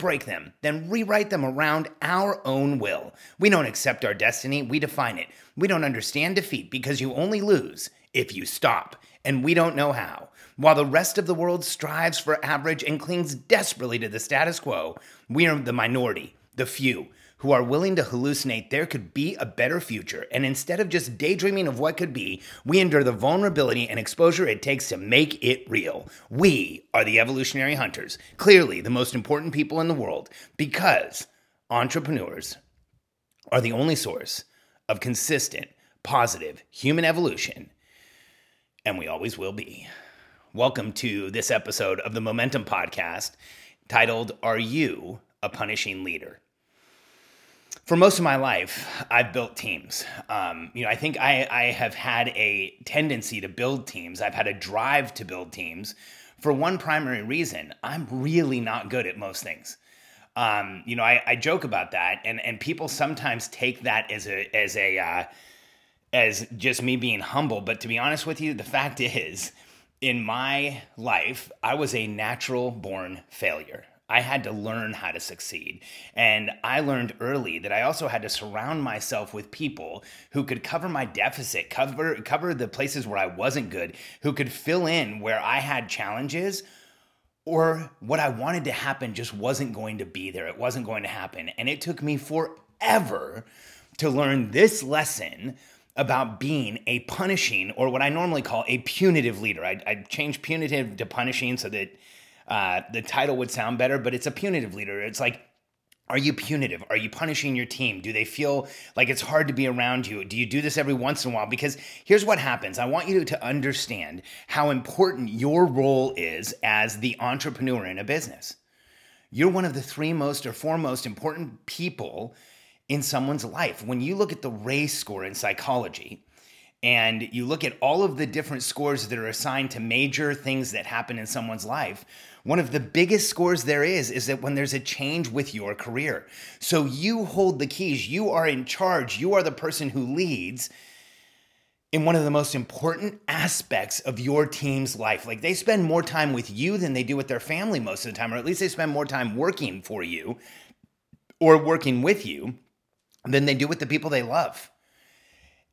break them, then rewrite them around our own will. We don't accept our destiny, we define it. We don't understand defeat because you only lose if you stop, and we don't know how. While the rest of the world strives for average and clings desperately to the status quo, we are the minority, the few, who are willing to hallucinate there could be a better future. And instead of just daydreaming of what could be, we endure the vulnerability and exposure it takes to make it real. We are the evolutionary hunters, clearly the most important people in the world, because entrepreneurs are the only source of consistent, positive human evolution, and we always will be. Welcome to this episode of the Momentum Podcast titled, Are You a Punishing Leader? For most of my life, I've built teams. Um, you know, I think I, I have had a tendency to build teams. I've had a drive to build teams for one primary reason. I'm really not good at most things. Um, you know, I, I, joke about that, and and people sometimes take that as a as a uh, as just me being humble. But to be honest with you, the fact is, in my life, I was a natural born failure. I had to learn how to succeed. And I learned early that I also had to surround myself with people who could cover my deficit, cover cover the places where I wasn't good, who could fill in where I had challenges or what I wanted to happen just wasn't going to be there. It wasn't going to happen. And it took me forever to learn this lesson about being a punishing or what I normally call a punitive leader. I, I changed punitive to punishing so that uh, the title would sound better, but it's a punitive leader. It's like, are you punitive? Are you punishing your team? Do they feel like it's hard to be around you? Do you do this every once in a while? Because here's what happens. I want you to understand how important your role is as the entrepreneur in a business. You're one of the three most or four most important people in someone's life. When you look at the Rahe score in psychology, and you look at all of the different scores that are assigned to major things that happen in someone's life, one of the biggest scores there is is that when there's a change with your career. So you hold the keys, you are in charge, you are the person who leads in one of the most important aspects of your team's life. Like they spend more time with you than they do with their family most of the time, or at least they spend more time working for you or working with you than they do with the people they love.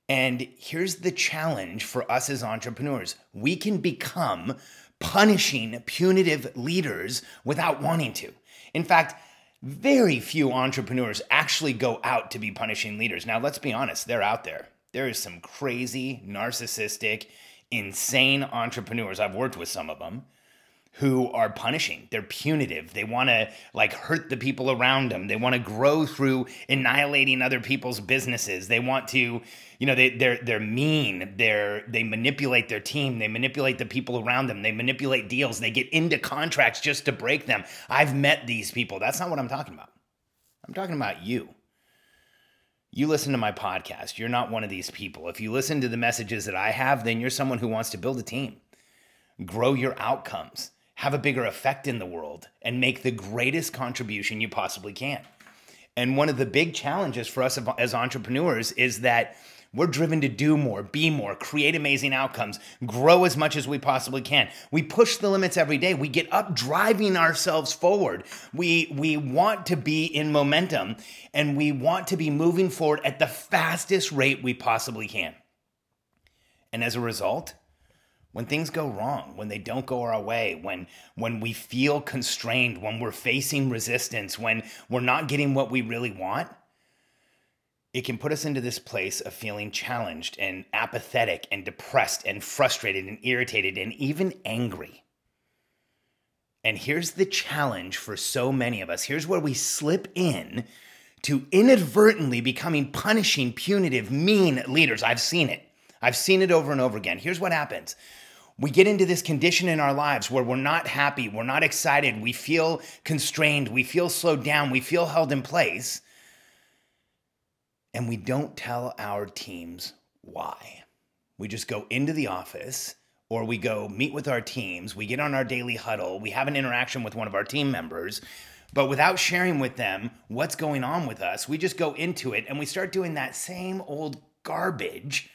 And here's the challenge for us as entrepreneurs we can become punishing punitive leaders without wanting to. In fact, very few entrepreneurs actually go out to be punishing leaders. Now, let's be honest, they're out there. There is some crazy, narcissistic, insane entrepreneurs. I've worked with some of them who are punishing. They're punitive. They want to like hurt the people around them. They want to grow through annihilating other people's businesses. They want to, you know, they they're they're mean. They're they manipulate their team. They manipulate the people around them. They manipulate deals. They get into contracts just to break them. I've met these people. That's not what I'm talking about. I'm talking about you. You listen to my podcast. You're not one of these people. If you listen to the messages that I have, then you're someone who wants to build a team, grow your outcomes have a bigger effect in the world and make the greatest contribution you possibly can. And one of the big challenges for us as entrepreneurs is that we're driven to do more, be more, create amazing outcomes, grow as much as we possibly can. We push the limits every day. We get up driving ourselves forward. We we want to be in momentum and we want to be moving forward at the fastest rate we possibly can. And as a result, when things go wrong, when they don't go our way, when when we feel constrained, when we're facing resistance, when we're not getting what we really want, it can put us into this place of feeling challenged and apathetic and depressed and frustrated and irritated and even angry. And here's the challenge for so many of us. Here's where we slip in to inadvertently becoming punishing, punitive, mean leaders. I've seen it. I've seen it over and over again. Here's what happens we get into this condition in our lives where we're not happy, we're not excited, we feel constrained, we feel slowed down, we feel held in place. and we don't tell our teams why. We just go into the office or we go meet with our teams, we get on our daily huddle, we have an interaction with one of our team members, but without sharing with them what's going on with us, we just go into it and we start doing that same old garbage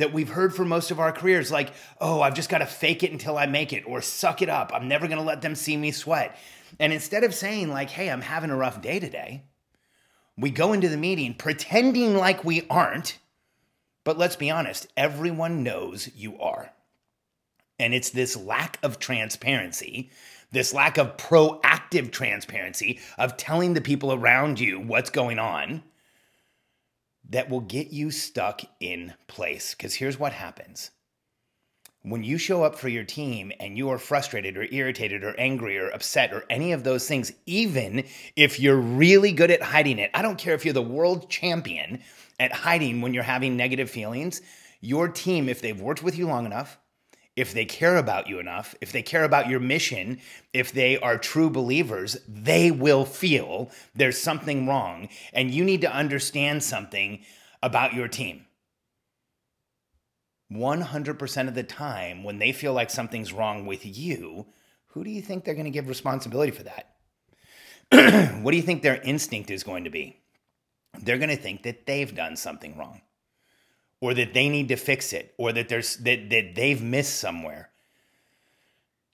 that we've heard for most of our careers like, oh, I've just got to fake it until I make it, or suck it up. I'm never going to let them see me sweat. And instead of saying, like, hey, I'm having a rough day today, we go into the meeting pretending like we aren't. But let's be honest, everyone knows you are. And it's this lack of transparency, this lack of proactive transparency of telling the people around you what's going on that will get you stuck in place. Because here's what happens when you show up for your team and you are frustrated or irritated or angry or upset or any of those things, even if you're really good at hiding it, I don't care if you're the world champion at hiding when you're having negative feelings, your team, if they've worked with you long enough, if they care about you enough, if they care about your mission, if they are true believers, they will feel there's something wrong. And you need to understand something about your team. 100% of the time, when they feel like something's wrong with you, who do you think they're going to give responsibility for that? what do you think their instinct is going to be? They're going to think that they've done something wrong or that they need to fix it or that there's that, that they've missed somewhere.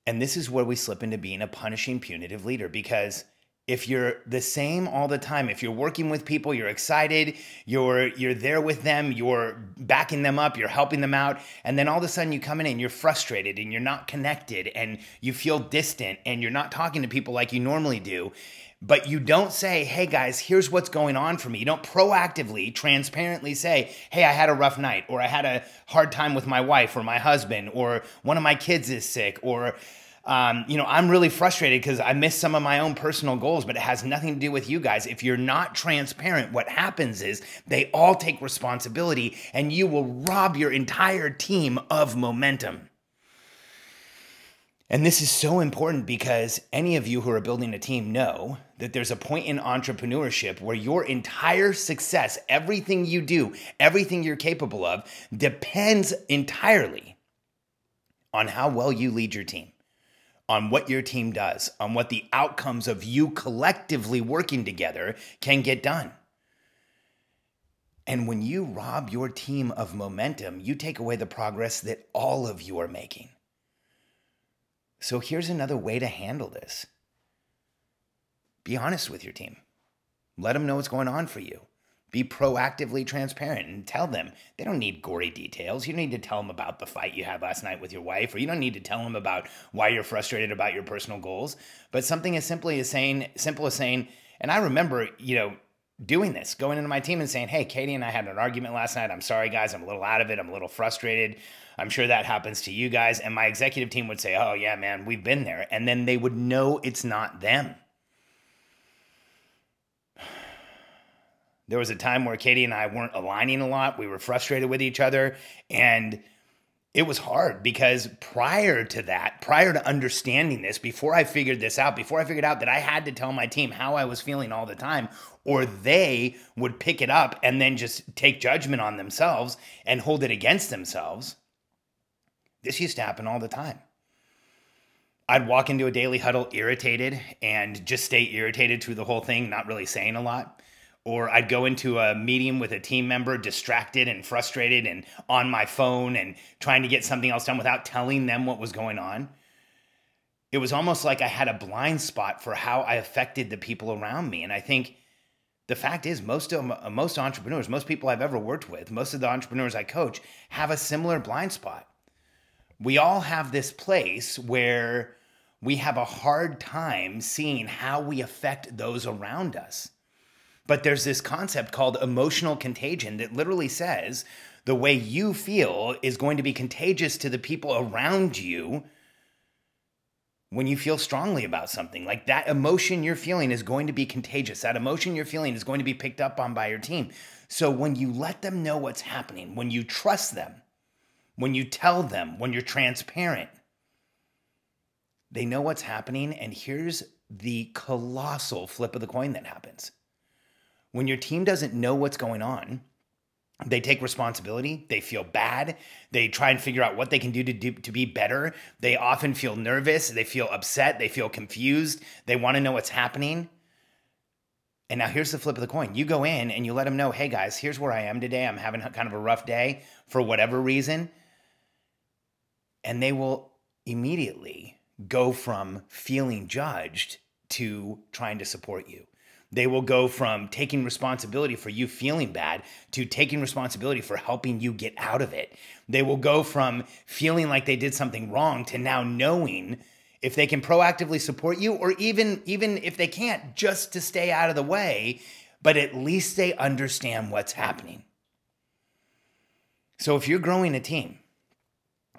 And this is where we slip into being a punishing punitive leader because if you're the same all the time if you're working with people you're excited you're you're there with them you're backing them up you're helping them out and then all of a sudden you come in and you're frustrated and you're not connected and you feel distant and you're not talking to people like you normally do but you don't say, hey guys, here's what's going on for me. You don't proactively, transparently say, hey, I had a rough night, or I had a hard time with my wife or my husband, or one of my kids is sick, or um, you know, I'm really frustrated because I missed some of my own personal goals, but it has nothing to do with you guys. If you're not transparent, what happens is they all take responsibility and you will rob your entire team of momentum. And this is so important because any of you who are building a team know that there's a point in entrepreneurship where your entire success, everything you do, everything you're capable of, depends entirely on how well you lead your team, on what your team does, on what the outcomes of you collectively working together can get done. And when you rob your team of momentum, you take away the progress that all of you are making. So here's another way to handle this be honest with your team, let them know what's going on for you. Be proactively transparent and tell them they don't need gory details. You don't need to tell them about the fight you had last night with your wife, or you don't need to tell them about why you're frustrated about your personal goals. But something as simply as saying, simple as saying, and I remember, you know, doing this, going into my team and saying, Hey, Katie and I had an argument last night. I'm sorry, guys. I'm a little out of it. I'm a little frustrated. I'm sure that happens to you guys. And my executive team would say, Oh, yeah, man, we've been there. And then they would know it's not them. There was a time where Katie and I weren't aligning a lot. We were frustrated with each other. And it was hard because prior to that, prior to understanding this, before I figured this out, before I figured out that I had to tell my team how I was feeling all the time, or they would pick it up and then just take judgment on themselves and hold it against themselves, this used to happen all the time. I'd walk into a daily huddle irritated and just stay irritated through the whole thing, not really saying a lot. Or I'd go into a meeting with a team member distracted and frustrated and on my phone and trying to get something else done without telling them what was going on. It was almost like I had a blind spot for how I affected the people around me. And I think the fact is most of most entrepreneurs, most people I've ever worked with, most of the entrepreneurs I coach have a similar blind spot we all have this place where we have a hard time seeing how we affect those around us. But there's this concept called emotional contagion that literally says the way you feel is going to be contagious to the people around you when you feel strongly about something. Like that emotion you're feeling is going to be contagious. That emotion you're feeling is going to be picked up on by your team. So when you let them know what's happening, when you trust them, when you tell them, when you're transparent, they know what's happening. And here's the colossal flip of the coin that happens. When your team doesn't know what's going on, they take responsibility they feel bad they try and figure out what they can do to do to be better. They often feel nervous they feel upset they feel confused they want to know what's happening. And now here's the flip of the coin. You go in and you let them know hey guys here's where i am today. I'm having kind of a rough day for whatever reason. And they will immediately go from feeling judged to trying to support you they will go from taking responsibility for you feeling bad to taking responsibility for helping you get out of it. They will go from feeling like they did something wrong to now knowing if they can proactively support you or even even if they can't just to stay out of the way, but at least they understand what's happening. So if you're growing a team,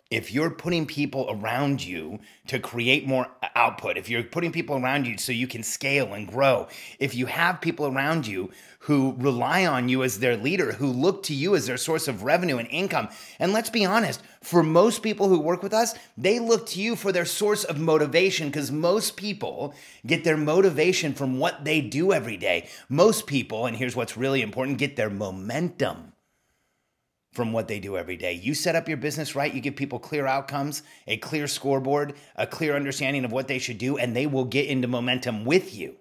if you're putting people around you to create more output, if you're putting people around you so you can scale and grow, if you have people around you who rely on you as their leader, who look to you as their source of revenue and income, and let's be honest, for most people who work with us, they look to you for their source of motivation because most people get their motivation from what they do every day. Most people, and here's what's really important, get their momentum from what they do every day. You set up your business right, you give people clear outcomes, a clear scoreboard, a clear understanding of what they should do, and they will get into momentum with you.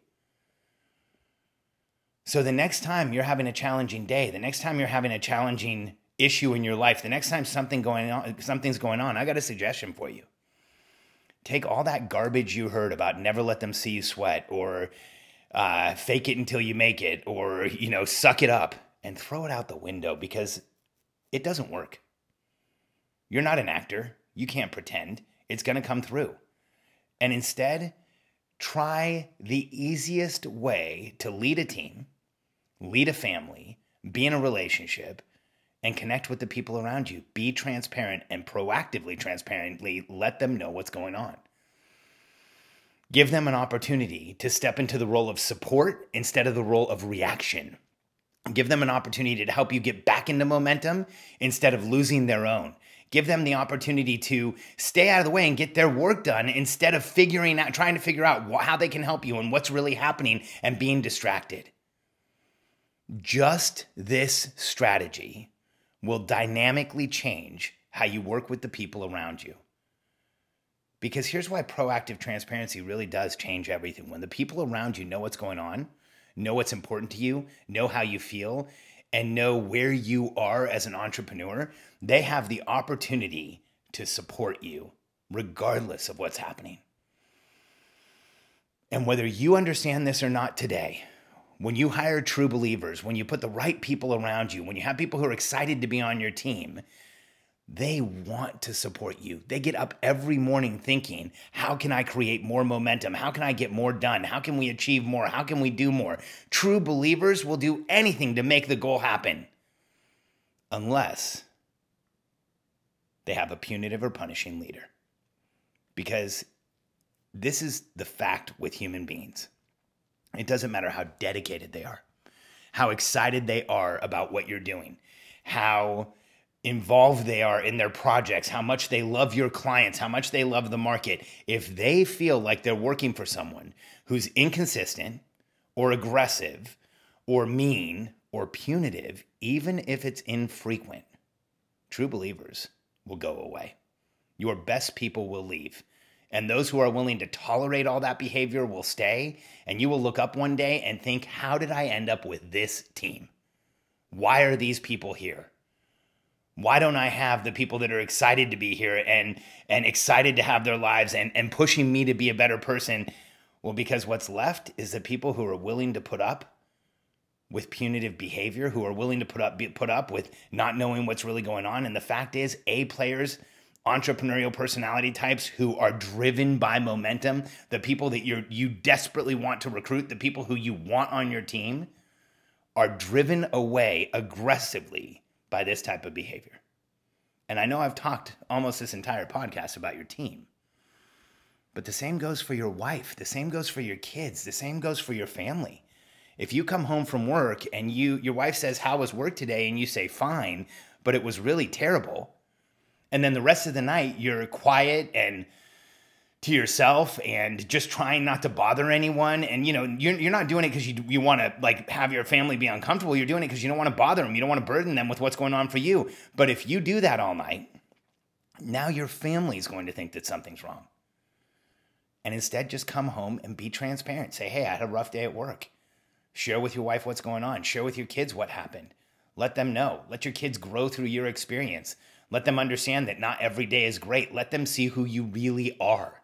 So the next time you're having a challenging day, the next time you're having a challenging issue in your life, the next time something going on, something's going on, I got a suggestion for you. Take all that garbage you heard about never let them see you sweat or uh, fake it until you make it or you know suck it up and throw it out the window because it doesn't work. You're not an actor. You can't pretend. It's going to come through. And instead, try the easiest way to lead a team, lead a family, be in a relationship, and connect with the people around you. Be transparent and proactively transparently let them know what's going on. Give them an opportunity to step into the role of support instead of the role of reaction give them an opportunity to help you get back into momentum instead of losing their own. Give them the opportunity to stay out of the way and get their work done instead of figuring out, trying to figure out how they can help you and what's really happening and being distracted. Just this strategy will dynamically change how you work with the people around you. Because here's why proactive transparency really does change everything. When the people around you know what's going on, know what's important to you, know how you feel, and know where you are as an entrepreneur, they have the opportunity to support you regardless of what's happening. And whether you understand this or not today, when you hire true believers, when you put the right people around you, when you have people who are excited to be on your team, they want to support you. They get up every morning thinking, how can I create more momentum? How can I get more done? How can we achieve more? How can we do more? True believers will do anything to make the goal happen, unless they have a punitive or punishing leader. Because this is the fact with human beings. It doesn't matter how dedicated they are, how excited they are about what you're doing, how involved they are in their projects, how much they love your clients, how much they love the market, if they feel like they're working for someone who's inconsistent or aggressive or mean or punitive, even if it's infrequent, true believers will go away. Your best people will leave. And those who are willing to tolerate all that behavior will stay. And you will look up one day and think, how did I end up with this team? Why are these people here? Why don't I have the people that are excited to be here and and excited to have their lives and and pushing me to be a better person? Well, because what's left is the people who are willing to put up with punitive behavior, who are willing to put up put up with not knowing what's really going on. And the fact is, A players, entrepreneurial personality types who are driven by momentum, the people that you you desperately want to recruit, the people who you want on your team, are driven away aggressively by this type of behavior. And I know I've talked almost this entire podcast about your team. But the same goes for your wife, the same goes for your kids, the same goes for your family. If you come home from work and you your wife says, "How was work today?" and you say, "Fine," but it was really terrible. And then the rest of the night you're quiet and to yourself and just trying not to bother anyone. And you know you're, you're not doing it because you, you want to like have your family be uncomfortable. You're doing it because you don't want to bother them you don't want to burden them with what's going on for you. But if you do that all night now your family's going to think that something's wrong. And instead just come home and be transparent. Say hey i had a rough day at work. Share with your wife what's going on. Share with your kids what happened. Let them know. Let your kids grow through your experience. Let them understand that not every day is great. Let them see who you really are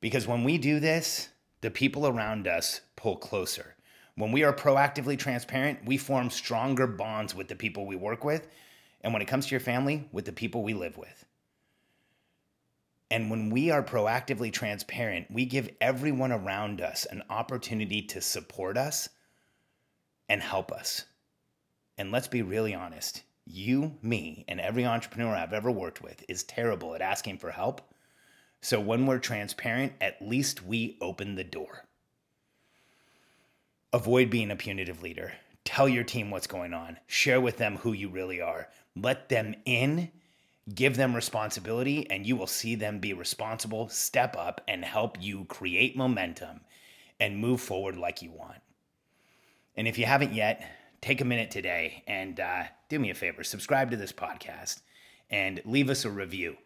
because when we do this, the people around us pull closer. When we are proactively transparent, we form stronger bonds with the people we work with. And when it comes to your family, with the people we live with. And when we are proactively transparent, we give everyone around us an opportunity to support us and help us. And let's be really honest you, me, and every entrepreneur I've ever worked with is terrible at asking for help so when we're transparent, at least we open the door. Avoid being a punitive leader. Tell your team what's going on. Share with them who you really are. Let them in, give them responsibility, and you will see them be responsible, step up, and help you create momentum and move forward like you want. And if you haven't yet, take a minute today and uh, do me a favor subscribe to this podcast and leave us a review.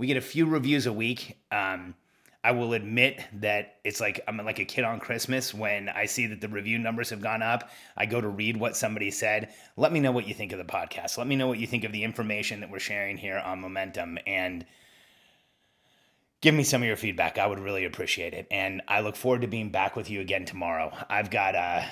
We get a few reviews a week. Um, I will admit that it's like I'm like a kid on Christmas when I see that the review numbers have gone up. I go to read what somebody said. Let me know what you think of the podcast. Let me know what you think of the information that we're sharing here on Momentum and give me some of your feedback. I would really appreciate it. And I look forward to being back with you again tomorrow. I've got a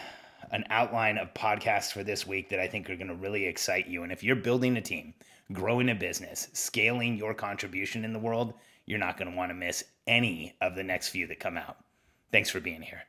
an outline of podcasts for this week that I think are going to really excite you. And if you're building a team, growing a business, scaling your contribution in the world, you're not going to want to miss any of the next few that come out. Thanks for being here.